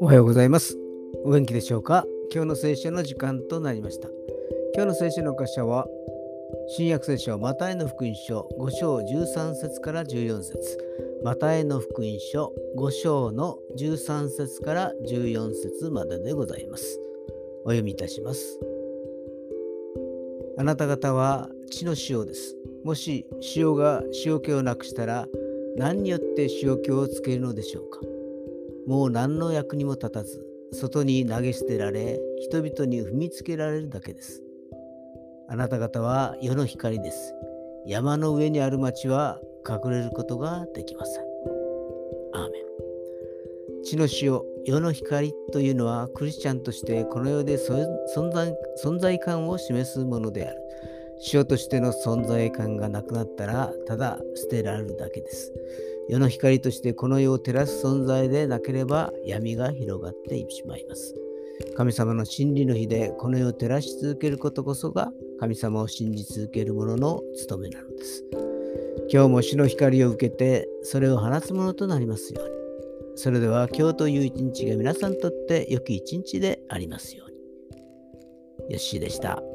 おはようございます。お元気でしょうか？今日の聖書の時間となりました。今日の聖書の箇所は、新約聖書マタイの福音書5章13節から14節マタイの福音書5章の13節から14節まででございます。お読みいたします。あなた方は地の塩です。もし塩が塩気をなくしたら何によって塩気をつけるのでしょうか？もう何の役にも立たず外に投げ捨てられ人々に踏みつけられるだけです。あなた方は世の光です。山の上にある町は隠れることができません。アーメン。地の塩、世の光というのはクリスチャンとしてこの世で存在存在感を示すものである。塩としての存在感がなくなったらただ捨てられるだけです。世の光としてこの世を照らす存在でなければ闇が広がってしまいます。神様の真理の日でこの世を照らし続けることこそが神様を信じ続ける者の務めなのです。今日も死の光を受けてそれを放つものとなりますように。それでは今日という一日が皆さんにとって良き一日でありますように。よしでした。